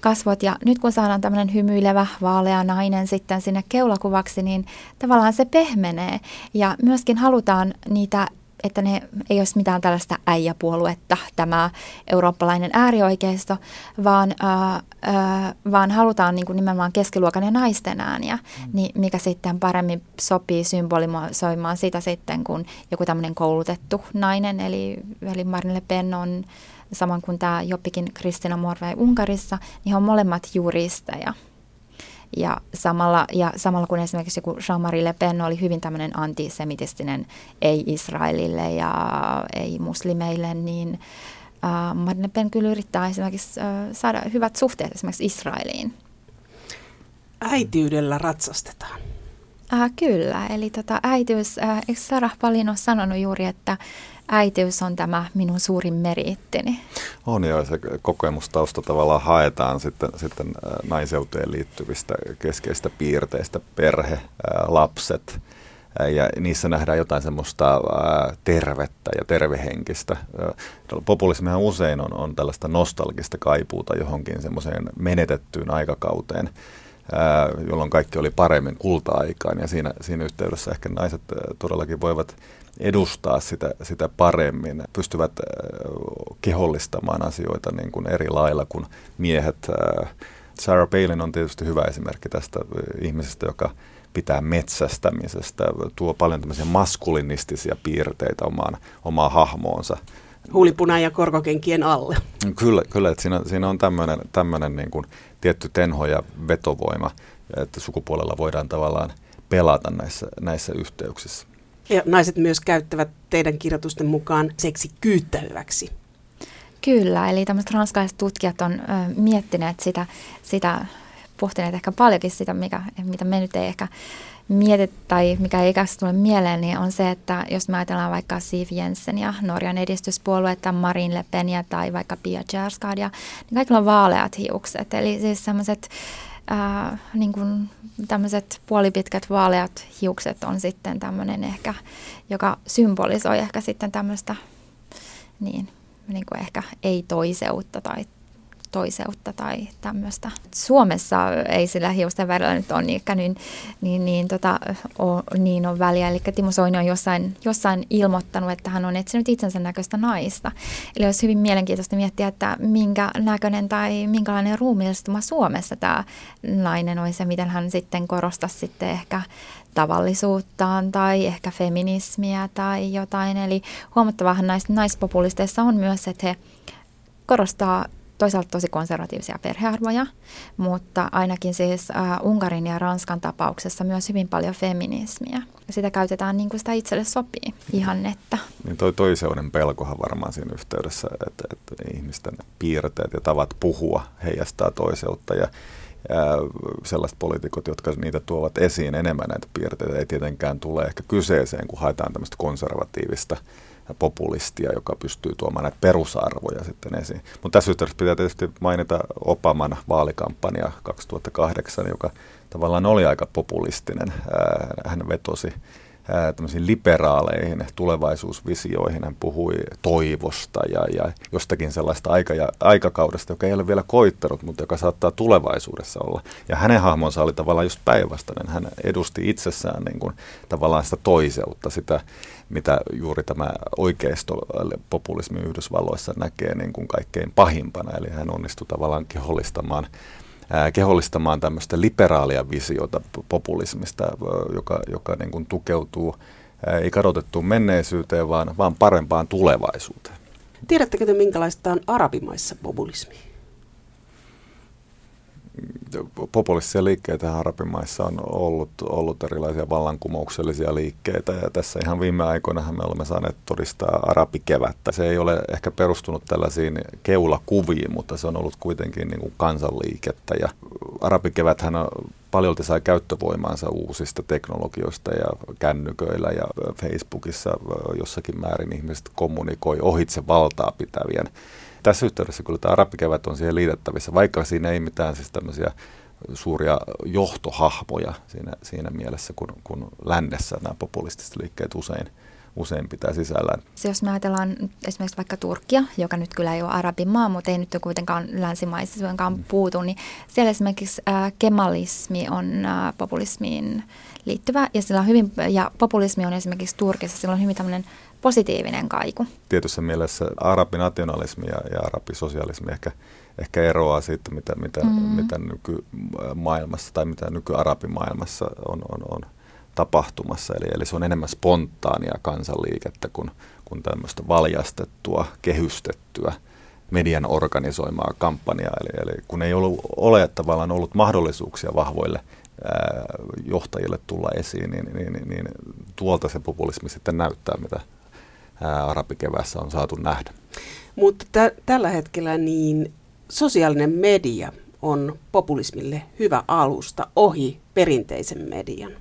kasvot. Ja nyt kun saadaan tämmöinen hymyilevä, vaalea nainen sitten sinne keulakuvaksi, niin tavallaan se pehmenee. Ja myöskin halutaan niitä että ne ei olisi mitään tällaista äijäpuoluetta, tämä eurooppalainen äärioikeisto, vaan, ää, ää, vaan halutaan niin kuin nimenomaan keskiluokan ja naisten ääniä, mm. niin mikä sitten paremmin sopii symbolisoimaan sitä sitten, kun joku tämmöinen koulutettu nainen, eli, eli Marine Le Pen on saman kuin tämä Joppikin Kristina Morvei Unkarissa, niin he on molemmat juristeja. Ja samalla, ja samalla kun esimerkiksi joku Jean-Marie Le Pen oli hyvin tämmöinen antisemitistinen ei-Israelille ja ei-muslimeille, niin äh, Marine Le Pen kyllä yrittää esimerkiksi äh, saada hyvät suhteet esimerkiksi Israeliin. Äitiydellä ratsastetaan. Äh, kyllä, eli tota, äitiys, äh, eikö Sarah Palin ole sanonut juuri, että äitiys on tämä minun suurin meriittini. On joo, se kokemustausta tavallaan haetaan sitten, sitten naiseuteen liittyvistä keskeistä piirteistä, perhe, lapset, ja niissä nähdään jotain semmoista tervettä ja tervehenkistä. Populismihan usein on, on tällaista nostalgista kaipuuta johonkin semmoiseen menetettyyn aikakauteen, jolloin kaikki oli paremmin kulta-aikaan ja siinä, siinä yhteydessä ehkä naiset todellakin voivat edustaa sitä, sitä paremmin, pystyvät kehollistamaan asioita niin kuin eri lailla kuin miehet. Sarah Palin on tietysti hyvä esimerkki tästä ihmisestä, joka pitää metsästämisestä, tuo paljon tämmöisiä maskulinistisia piirteitä omaan, omaan hahmoonsa. Huulipuna ja korkokenkien alle. Kyllä, kyllä että siinä, siinä on tämmöinen, tämmöinen niin kuin tietty tenho ja vetovoima, että sukupuolella voidaan tavallaan pelata näissä, näissä yhteyksissä. Ja naiset myös käyttävät teidän kirjoitusten mukaan seksi kyyttäväksi. Kyllä, eli tämmöiset ranskalaiset tutkijat on ö, miettineet sitä, sitä, pohtineet ehkä paljonkin sitä, mikä, mitä me nyt ei ehkä mieti tai mikä ei ikäksi tule mieleen, niin on se, että jos me ajatellaan vaikka Siv ja Norjan edistyspuoluetta, Marin Le Penia tai vaikka Pia Kjærskadia, niin kaikilla on vaaleat hiukset. Eli siis semmoiset ää, niin kuin tämmöiset puolipitkät vaaleat hiukset on sitten tämmöinen ehkä, joka symbolisoi ehkä sitten tämmöistä niin, niin kuin ehkä ei-toiseutta tai toiseutta tai tämmöistä. Suomessa ei sillä hiusten värillä nyt ole niin, niin, niin, niin, tota, o, niin on väliä. Eli Timo Soini on jossain, jossain ilmoittanut, että hän on etsinyt itsensä näköistä naista. Eli olisi hyvin mielenkiintoista miettiä, että minkä näköinen tai minkälainen ruumiillistuma Suomessa tämä nainen olisi ja miten hän sitten korostaisi sitten ehkä tavallisuuttaan tai ehkä feminismiä tai jotain. Eli huomattavahan näistä naispopulisteissa on myös, että he korostaa toisaalta tosi konservatiivisia perhearvoja, mutta ainakin siis äh, Unkarin ja Ranskan tapauksessa myös hyvin paljon feminismiä. Sitä käytetään niin kuin sitä itselle sopii, ihannetta. Niin toi toiseuden pelkohan varmaan siinä yhteydessä, että, että ihmisten piirteet ja tavat puhua heijastaa toiseutta ja sellaiset poliitikot, jotka niitä tuovat esiin enemmän näitä piirteitä, ei tietenkään tule ehkä kyseeseen, kun haetaan tämmöistä konservatiivista populistia, joka pystyy tuomaan näitä perusarvoja sitten esiin. Mutta tässä yhteydessä pitää tietysti mainita Obaman vaalikampanja 2008, joka tavallaan oli aika populistinen. Hän vetosi tämmöisiin liberaaleihin tulevaisuusvisioihin. Hän puhui toivosta ja, ja jostakin sellaista aika ja, aikakaudesta, joka ei ole vielä koittanut, mutta joka saattaa tulevaisuudessa olla. Ja hänen hahmonsa oli tavallaan just päinvastainen. Hän edusti itsessään niin kuin, tavallaan sitä toiseutta, sitä mitä juuri tämä oikeistopopulismi Yhdysvalloissa näkee niin kuin kaikkein pahimpana. Eli hän onnistui tavallaan kehollistamaan kehollistamaan tämmöistä liberaalia visiota populismista, joka, joka niin kuin tukeutuu ei kadotettuun menneisyyteen, vaan, vaan parempaan tulevaisuuteen. Tiedättekö te, minkälaista on arabimaissa populismi? Populistisia liikkeitä arabimaissa on ollut, ollut erilaisia vallankumouksellisia liikkeitä ja tässä ihan viime aikoina me olemme saaneet todistaa arabikevättä. Se ei ole ehkä perustunut tällaisiin keulakuviin, mutta se on ollut kuitenkin niin kuin kansanliikettä ja arabikeväthän on paljolti sai käyttövoimaansa uusista teknologioista ja kännyköillä ja Facebookissa jossakin määrin ihmiset kommunikoi ohitse valtaa pitävien tässä yhteydessä kyllä tämä arabikevät on siihen liitettävissä, vaikka siinä ei mitään siis tämmöisiä suuria johtohahmoja siinä, siinä mielessä, kun, kun lännessä nämä populistiset liikkeet usein, usein pitää sisällään. Jos me ajatellaan esimerkiksi vaikka Turkia, joka nyt kyllä ei ole arabimaa, mutta ei nyt kuitenkaan länsimaissa suinkaan mm. puutu, niin siellä esimerkiksi äh, kemalismi on äh, populismiin liittyvä ja, sillä on hyvin, ja populismi on esimerkiksi Turkissa, sillä on hyvin tämmöinen positiivinen kaiku. Tietyssä mielessä arabinationalismi ja, ja arabisosialismi ehkä, ehkä eroaa siitä, mitä, mitä, mm. mitä nykymaailmassa tai mitä nykyarabimaailmassa on, on, on tapahtumassa. Eli, eli se on enemmän spontaania kansanliikettä kuin, kuin tämmöistä valjastettua, kehystettyä median organisoimaa kampanjaa. Eli, eli kun ei ollut, ole tavallaan ollut mahdollisuuksia vahvoille ää, johtajille tulla esiin, niin, niin, niin, niin tuolta se populismi sitten näyttää, mitä arabikevässä on saatu nähdä. Mutta t- tällä hetkellä niin sosiaalinen media on populismille hyvä alusta ohi perinteisen median.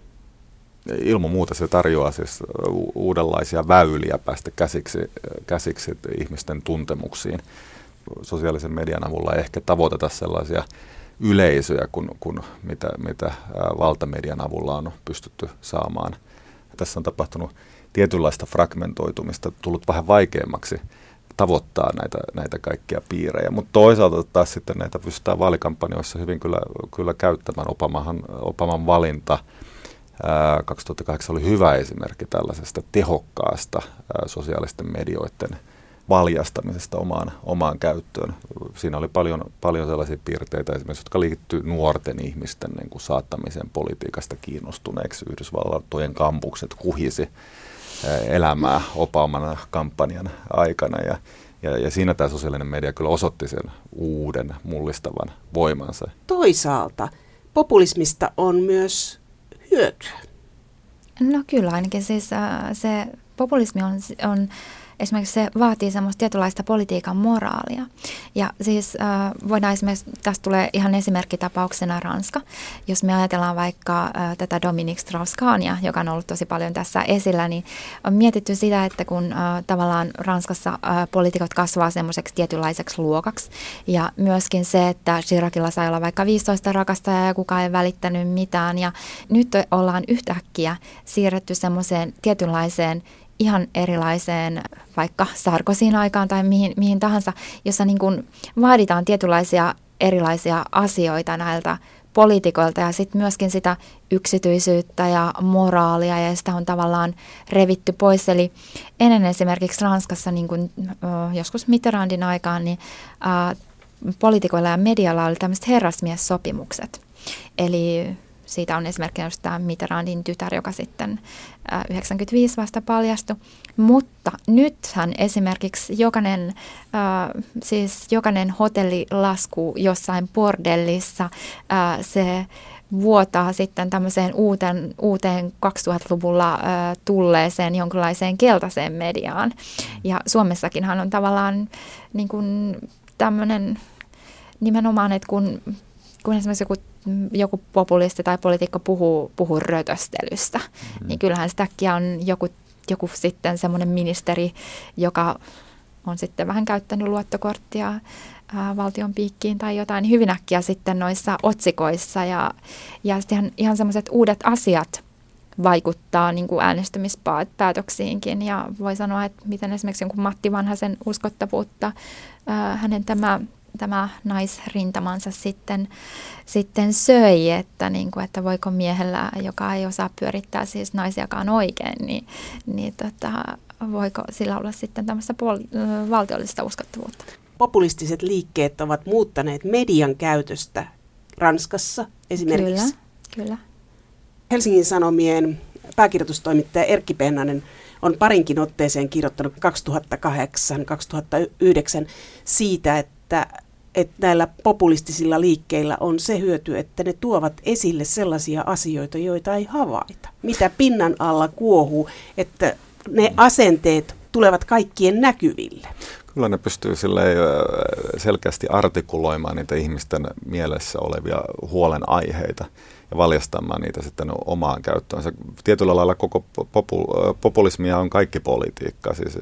Ilman muuta se tarjoaa siis uudenlaisia väyliä päästä käsiksi, käsiksi ihmisten tuntemuksiin. Sosiaalisen median avulla ei ehkä tavoiteta sellaisia yleisöjä kuin, kuin mitä, mitä valtamedian avulla on pystytty saamaan. Tässä on tapahtunut tietynlaista fragmentoitumista tullut vähän vaikeammaksi tavoittaa näitä, näitä kaikkia piirejä. Mutta toisaalta taas sitten näitä pystytään vaalikampanjoissa hyvin kyllä, kyllä käyttämään. Obamahan, Obaman valinta ää, 2008 oli hyvä esimerkki tällaisesta tehokkaasta ää, sosiaalisten medioiden valjastamisesta omaan, omaan käyttöön. Siinä oli paljon, paljon sellaisia piirteitä esimerkiksi, jotka liittyy nuorten ihmisten niin kuin saattamiseen politiikasta kiinnostuneeksi. Yhdysvaltojen kampukset kuhisi elämää Obaman kampanjan aikana. Ja, ja, ja siinä tämä sosiaalinen media kyllä osoitti sen uuden mullistavan voimansa. Toisaalta populismista on myös hyötyä. No kyllä ainakin siis äh, se populismi on, on esimerkiksi se vaatii semmoista tietynlaista politiikan moraalia. Ja siis äh, voidaan esimerkiksi, tästä tulee ihan esimerkkitapauksena Ranska, jos me ajatellaan vaikka äh, tätä Dominique Strauss-Kahnia, joka on ollut tosi paljon tässä esillä, niin on mietitty sitä, että kun äh, tavallaan Ranskassa äh, poliitikot kasvaa semmoiseksi tietynlaiseksi luokaksi, ja myöskin se, että Chiracilla sai olla vaikka 15 rakastajaa ja kukaan ei välittänyt mitään, ja nyt ollaan yhtäkkiä siirretty semmoiseen tietynlaiseen ihan erilaiseen vaikka Sarkosin aikaan tai mihin, mihin tahansa, jossa niin kuin vaaditaan tietynlaisia erilaisia asioita näiltä poliitikoilta ja sitten myöskin sitä yksityisyyttä ja moraalia ja sitä on tavallaan revitty pois. Eli ennen esimerkiksi Ranskassa niin kuin, joskus Mitterrandin aikaan niin ä, poliitikoilla ja medialla oli tämmöiset herrasmiessopimukset. Eli siitä on esimerkkinä just tämä Mitterrandin tytär, joka sitten 95 vasta paljastui. Mutta nythän esimerkiksi jokainen, siis jokainen hotellilasku jossain bordellissa, se vuotaa sitten tämmöiseen uuteen, uuteen 2000-luvulla äh, tulleeseen jonkinlaiseen keltaiseen mediaan. Ja Suomessakinhan on tavallaan niin kuin tämmöinen nimenomaan, että kun, kun esimerkiksi joku joku populisti tai poliitikko puhuu, puhuu rötöstelystä, mm. niin kyllähän sitäkin on joku, joku sitten semmoinen ministeri, joka on sitten vähän käyttänyt luottokorttia ää, valtion piikkiin tai jotain, niin hyvin äkkiä sitten noissa otsikoissa ja, ja sitten ihan, ihan semmoiset uudet asiat vaikuttaa niin kuin äänestymispäätöksiinkin ja voi sanoa, että miten esimerkiksi jonkun Matti Vanhasen uskottavuutta ää, hänen tämä tämä naisrintamansa sitten, sitten söi, että, niin kuin, että voiko miehellä, joka ei osaa pyörittää siis naisiakaan oikein, niin, niin tota, voiko sillä olla sitten tämmöistä puol- valtiollista uskottavuutta. Populistiset liikkeet ovat muuttaneet median käytöstä Ranskassa esimerkiksi. Kyllä, kyllä. Helsingin Sanomien pääkirjoitustoimittaja Erkki Pennanen on parinkin otteeseen kirjoittanut 2008-2009 siitä, että että että näillä populistisilla liikkeillä on se hyöty, että ne tuovat esille sellaisia asioita, joita ei havaita. Mitä pinnan alla kuohuu, että ne asenteet tulevat kaikkien näkyville. Kyllä ne pystyy selkeästi artikuloimaan niitä ihmisten mielessä olevia huolenaiheita ja valjastamaan niitä sitten omaan käyttöön. Se tietyllä lailla koko popu- populismia on kaikki politiikka. Siis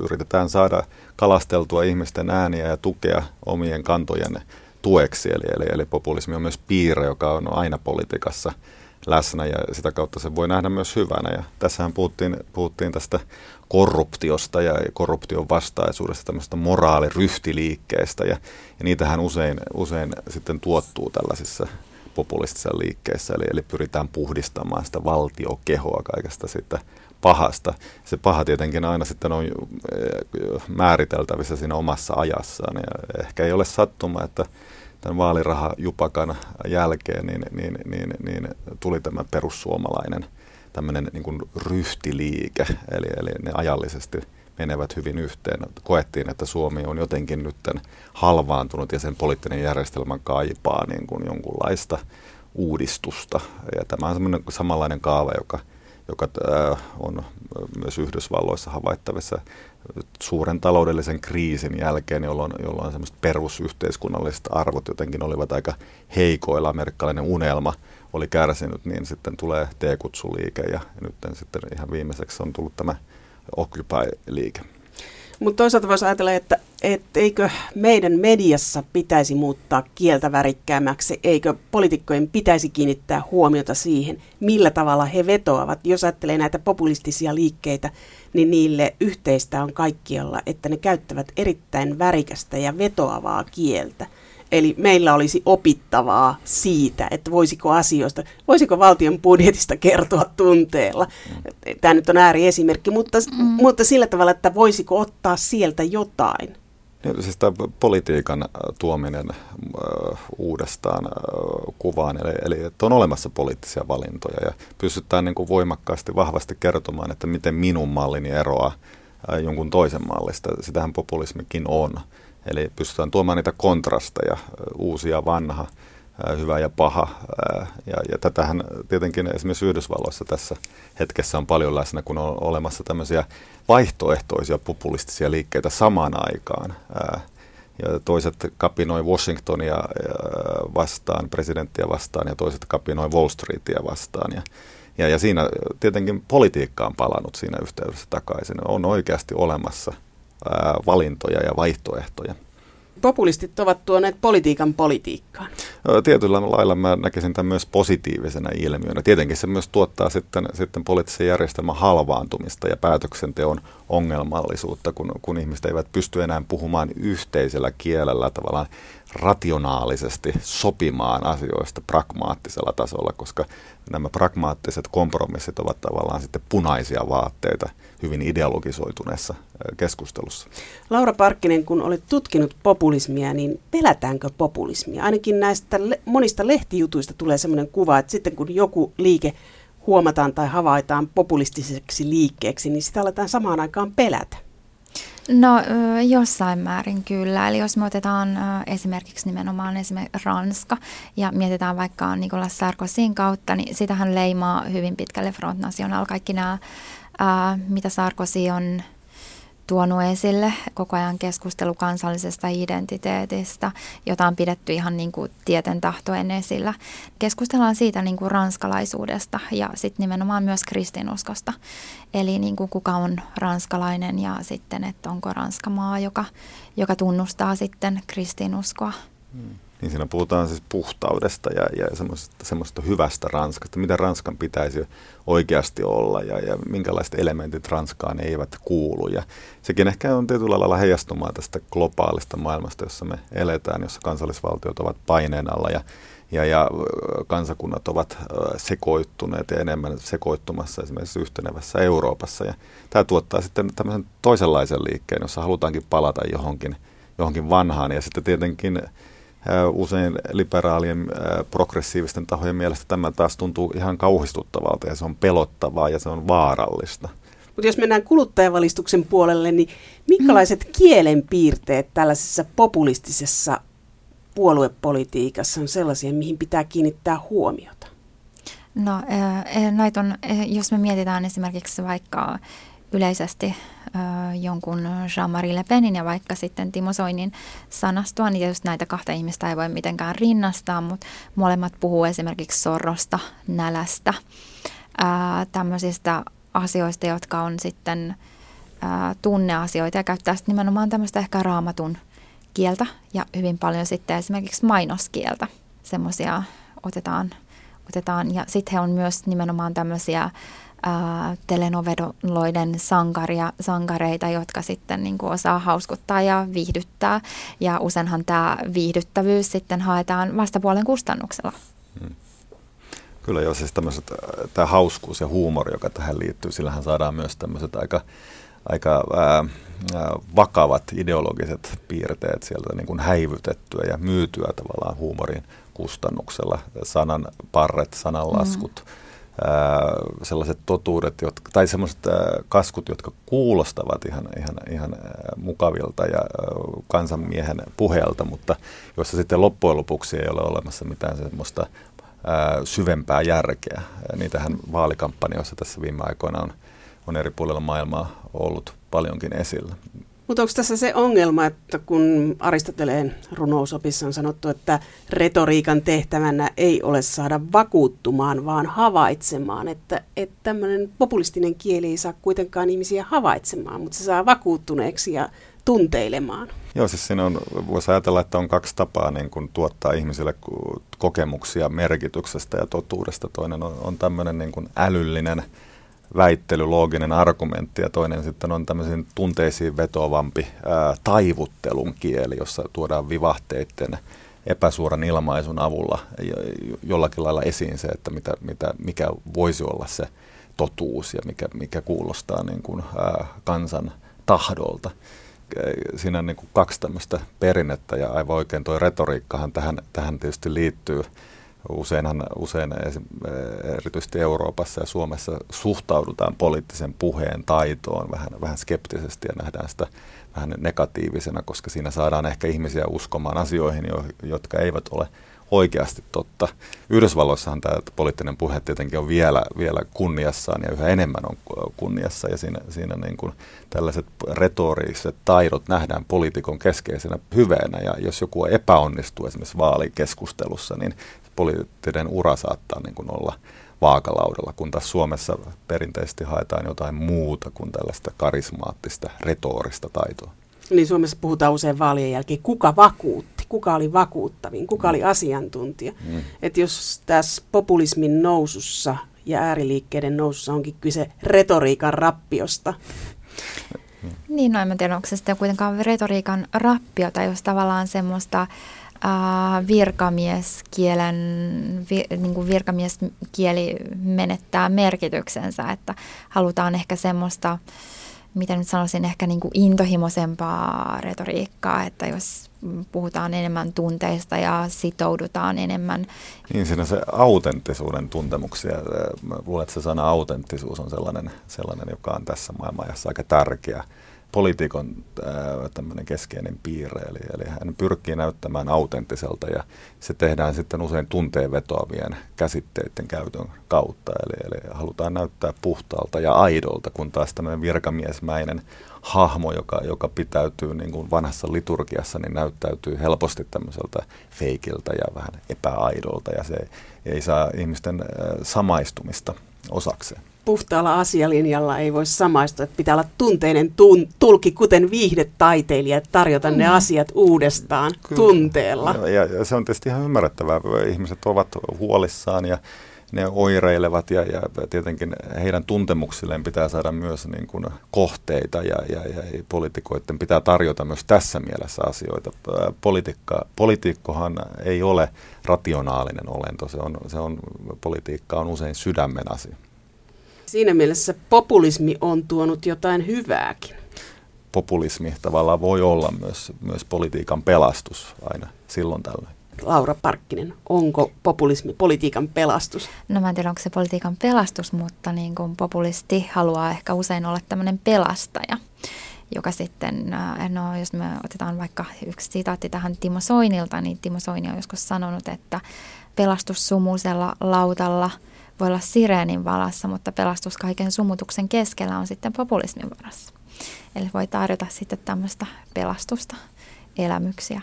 yritetään saada kalasteltua ihmisten ääniä ja tukea omien kantojen tueksi. Eli, eli, eli populismi on myös piirre, joka on aina politiikassa läsnä ja sitä kautta se voi nähdä myös hyvänä. Ja tässähän puhuttiin, puhuttiin tästä korruptiosta ja korruption vastaisuudesta, tämmöistä moraaliryhtiliikkeestä ja, ja niitähän usein, usein sitten tuottuu tällaisissa populistisissa liikkeissä, eli, eli pyritään puhdistamaan sitä valtiokehoa kaikesta sitä pahasta. Se paha tietenkin aina sitten on eh, määriteltävissä siinä omassa ajassaan, ja ehkä ei ole sattuma, että tämän vaalirahajupakan jälkeen niin, niin, niin, niin tuli tämä perussuomalainen tämmöinen niin kuin ryhtiliike, eli, eli ne ajallisesti menevät hyvin yhteen. Koettiin, että Suomi on jotenkin nyt halvaantunut ja sen poliittinen järjestelmä kaipaa niin kuin jonkunlaista uudistusta. Ja tämä on samanlainen kaava, joka, joka on myös Yhdysvalloissa havaittavissa suuren taloudellisen kriisin jälkeen, jolloin, jolloin semmoiset perusyhteiskunnalliset arvot jotenkin olivat aika heikoilla. Amerikkalainen unelma oli kärsinyt, niin sitten tulee T-kutsuliike ja nyt sitten ihan viimeiseksi on tullut tämä Occupy-liike. Mutta toisaalta voisi ajatella, että, että eikö meidän mediassa pitäisi muuttaa kieltä värikkäämmäksi, eikö poliitikkojen pitäisi kiinnittää huomiota siihen, millä tavalla he vetoavat. Jos ajattelee näitä populistisia liikkeitä, niin niille yhteistä on kaikkialla, että ne käyttävät erittäin värikästä ja vetoavaa kieltä. Eli meillä olisi opittavaa siitä, että voisiko asioista, voisiko valtion budjetista kertoa tunteella. Tämä nyt on ääriesimerkki, mutta, mm. mutta sillä tavalla, että voisiko ottaa sieltä jotain. Niin, siis tämä politiikan äh, tuominen äh, uudestaan äh, kuvaan, eli, eli että on olemassa poliittisia valintoja ja pystytään niin kuin voimakkaasti, vahvasti kertomaan, että miten minun mallini eroaa äh, jonkun toisen mallista. Sitähän populismikin on. Eli pystytään tuomaan niitä kontrasteja, uusi ja vanha, hyvä ja paha. Ja, ja tätähän tietenkin esimerkiksi Yhdysvalloissa tässä hetkessä on paljon läsnä, kun on olemassa tämmöisiä vaihtoehtoisia populistisia liikkeitä samaan aikaan. Ja toiset kapinoi Washingtonia vastaan, presidenttiä vastaan, ja toiset kapinoi Wall Streetia vastaan. Ja, ja, ja siinä tietenkin politiikka on palannut siinä yhteydessä takaisin. On oikeasti olemassa valintoja ja vaihtoehtoja. Populistit ovat tuoneet politiikan politiikkaan. Tietyllä lailla mä näkisin tämän myös positiivisena ilmiönä. Tietenkin se myös tuottaa sitten, sitten poliittisen järjestelmän halvaantumista ja päätöksenteon ongelmallisuutta, kun, kun ihmiset eivät pysty enää puhumaan yhteisellä kielellä tavallaan rationaalisesti sopimaan asioista pragmaattisella tasolla, koska nämä pragmaattiset kompromissit ovat tavallaan sitten punaisia vaatteita hyvin ideologisoituneessa keskustelussa. Laura Parkkinen, kun olet tutkinut populismia, niin pelätäänkö populismia? Ainakin näistä monista lehtijutuista tulee sellainen kuva, että sitten kun joku liike huomataan tai havaitaan populistiseksi liikkeeksi, niin sitä aletaan samaan aikaan pelätä. No jossain määrin kyllä. Eli jos me otetaan esimerkiksi nimenomaan esimerkiksi Ranska ja mietitään vaikka Nicolas Sarkozyn kautta, niin sitähän leimaa hyvin pitkälle Front National. Kaikki nämä, mitä Sarkozy on tuonut esille koko ajan keskustelu kansallisesta identiteetistä, jota on pidetty ihan niin kuin tieten tahtoen esillä. Keskustellaan siitä niin kuin ranskalaisuudesta ja sitten nimenomaan myös kristinuskosta. Eli niin kuin kuka on ranskalainen ja sitten, että onko Ranska maa, joka, joka tunnustaa sitten kristinuskoa. Hmm. Niin siinä puhutaan siis puhtaudesta ja, ja semmoisesta, semmoisesta hyvästä Ranskasta, mitä Ranskan pitäisi oikeasti olla ja, ja minkälaiset elementit Ranskaan eivät kuulu. Ja sekin ehkä on tietyllä lailla heijastumaa tästä globaalista maailmasta, jossa me eletään, jossa kansallisvaltiot ovat paineen alla ja, ja, ja kansakunnat ovat sekoittuneet ja enemmän sekoittumassa esimerkiksi yhtenevässä Euroopassa. Ja tämä tuottaa sitten tämmöisen toisenlaisen liikkeen, jossa halutaankin palata johonkin, johonkin vanhaan ja sitten tietenkin usein liberaalien progressiivisten tahojen mielestä tämä taas tuntuu ihan kauhistuttavalta ja se on pelottavaa ja se on vaarallista. Mutta jos mennään kuluttajavalistuksen puolelle, niin minkälaiset mm. kielenpiirteet tällaisessa populistisessa puoluepolitiikassa on sellaisia, mihin pitää kiinnittää huomiota? No näitä on, jos me mietitään esimerkiksi vaikka yleisesti jonkun Jean-Marie Le Penin ja vaikka sitten Timo Soinin sanastoa, niin just näitä kahta ihmistä ei voi mitenkään rinnastaa, mutta molemmat puhuu esimerkiksi sorrosta, nälästä, tämmöisistä asioista, jotka on sitten tunneasioita ja käyttää sitten nimenomaan tämmöistä ehkä raamatun kieltä ja hyvin paljon sitten esimerkiksi mainoskieltä. Semmoisia otetaan, otetaan ja sitten he on myös nimenomaan tämmöisiä ää, telenoveloiden sankaria, sankareita, jotka sitten niin kuin osaa hauskuttaa ja viihdyttää. Ja useinhan tämä viihdyttävyys sitten haetaan vastapuolen kustannuksella. Hmm. Kyllä joo, siis tämmöiset, tämä hauskuus ja huumori, joka tähän liittyy, sillähän saadaan myös tämmöiset aika, aika ää, vakavat ideologiset piirteet sieltä niin kuin häivytettyä ja myytyä tavallaan huumorin kustannuksella. Sanan parret, sananlaskut, mm sellaiset totuudet, jotka, tai sellaiset kaskut, jotka kuulostavat ihan, ihan, ihan mukavilta ja kansanmiehen puheelta, mutta joissa sitten loppujen lopuksi ei ole olemassa mitään semmoista syvempää järkeä. Niitähän vaalikampanjoissa tässä viime aikoina on, on eri puolilla maailmaa ollut paljonkin esillä. Mutta onko tässä se ongelma, että kun Aristoteleen runousopissa on sanottu, että retoriikan tehtävänä ei ole saada vakuuttumaan, vaan havaitsemaan, että, että tämmöinen populistinen kieli ei saa kuitenkaan ihmisiä havaitsemaan, mutta se saa vakuuttuneeksi ja tunteilemaan. Joo, siis siinä on, voisi ajatella, että on kaksi tapaa niin kuin tuottaa ihmisille kokemuksia merkityksestä ja totuudesta. Toinen on, on tämmöinen niin kuin älyllinen väittely, looginen argumentti ja toinen sitten on tämmöisen tunteisiin vetovampi ää, taivuttelun kieli, jossa tuodaan vivahteiden epäsuoran ilmaisun avulla jollakin lailla esiin se, että mitä, mitä, mikä voisi olla se totuus ja mikä, mikä kuulostaa niin kuin, ää, kansan tahdolta. Siinä on niin kuin kaksi tämmöistä perinnettä ja aivan oikein tuo retoriikkahan tähän, tähän tietysti liittyy Useinhan, usein erityisesti Euroopassa ja Suomessa suhtaudutaan poliittisen puheen taitoon vähän, vähän skeptisesti ja nähdään sitä vähän negatiivisena, koska siinä saadaan ehkä ihmisiä uskomaan asioihin, jotka eivät ole oikeasti totta. Yhdysvalloissahan tämä poliittinen puhe tietenkin on vielä, vielä kunniassaan ja yhä enemmän on kunniassa ja siinä, siinä niin kuin tällaiset retoriset taidot nähdään poliitikon keskeisenä hyveenä ja jos joku epäonnistuu esimerkiksi vaalikeskustelussa, niin poliittinen ura saattaa niin kuin olla vaakalaudalla, kun taas Suomessa perinteisesti haetaan jotain muuta kuin tällaista karismaattista, retorista taitoa. Niin Suomessa puhutaan usein vaalien jälkeen, kuka vakuutti, kuka oli vakuuttavin, kuka mm. oli asiantuntija. Mm. Että jos tässä populismin nousussa ja ääriliikkeiden nousussa onkin kyse retoriikan rappiosta. Niin, no en tiedä, onko se sitten kuitenkaan retoriikan rappiota, jos tavallaan semmoista äh, virkamieskielen, vi, niin kuin virkamieskieli menettää merkityksensä, että halutaan ehkä semmoista, miten nyt sanoisin, ehkä niin kuin intohimoisempaa retoriikkaa, että jos puhutaan enemmän tunteista ja sitoudutaan enemmän. Niin, siinä se autenttisuuden tuntemuksia. Mä luulen, että se sana autenttisuus on sellainen, sellainen joka on tässä maailmassa aika tärkeä poliitikon tämmöinen keskeinen piirre, eli, eli hän pyrkii näyttämään autenttiselta ja se tehdään sitten usein tunteen vetoavien käsitteiden käytön kautta, eli, eli halutaan näyttää puhtaalta ja aidolta, kun taas tämmöinen virkamiesmäinen hahmo, joka, joka pitäytyy niin kuin vanhassa liturgiassa, niin näyttäytyy helposti tämmöiseltä feikiltä ja vähän epäaidolta ja se ei saa ihmisten samaistumista osakseen puhtaalla asialinjalla ei voi samaistua, että pitää olla tunteinen tun, tulki, kuten viihdetaiteilija, että tarjota mm. ne asiat uudestaan Kyllä. tunteella. Ja, ja, ja se on tietysti ihan ymmärrettävää. Ihmiset ovat huolissaan ja ne oireilevat ja, ja tietenkin heidän tuntemuksilleen pitää saada myös niin kuin kohteita ja, ja, ja poliitikoiden pitää tarjota myös tässä mielessä asioita. Politiikka, politiikkohan ei ole rationaalinen olento, se on, se on, politiikka on usein sydämen asia. Siinä mielessä populismi on tuonut jotain hyvääkin. Populismi tavallaan voi olla myös, myös politiikan pelastus aina silloin tällöin. Laura Parkkinen, onko populismi politiikan pelastus? No mä en tiedä, onko se politiikan pelastus, mutta niin kuin populisti haluaa ehkä usein olla tämmöinen pelastaja. joka sitten, no jos me otetaan vaikka yksi sitaatti tähän Timo Soinilta, niin Timo Soini on joskus sanonut, että pelastus sumuisella lautalla voi olla sireenin valassa, mutta pelastus kaiken sumutuksen keskellä on sitten populismin varassa. Eli voi tarjota sitten tämmöistä pelastusta, elämyksiä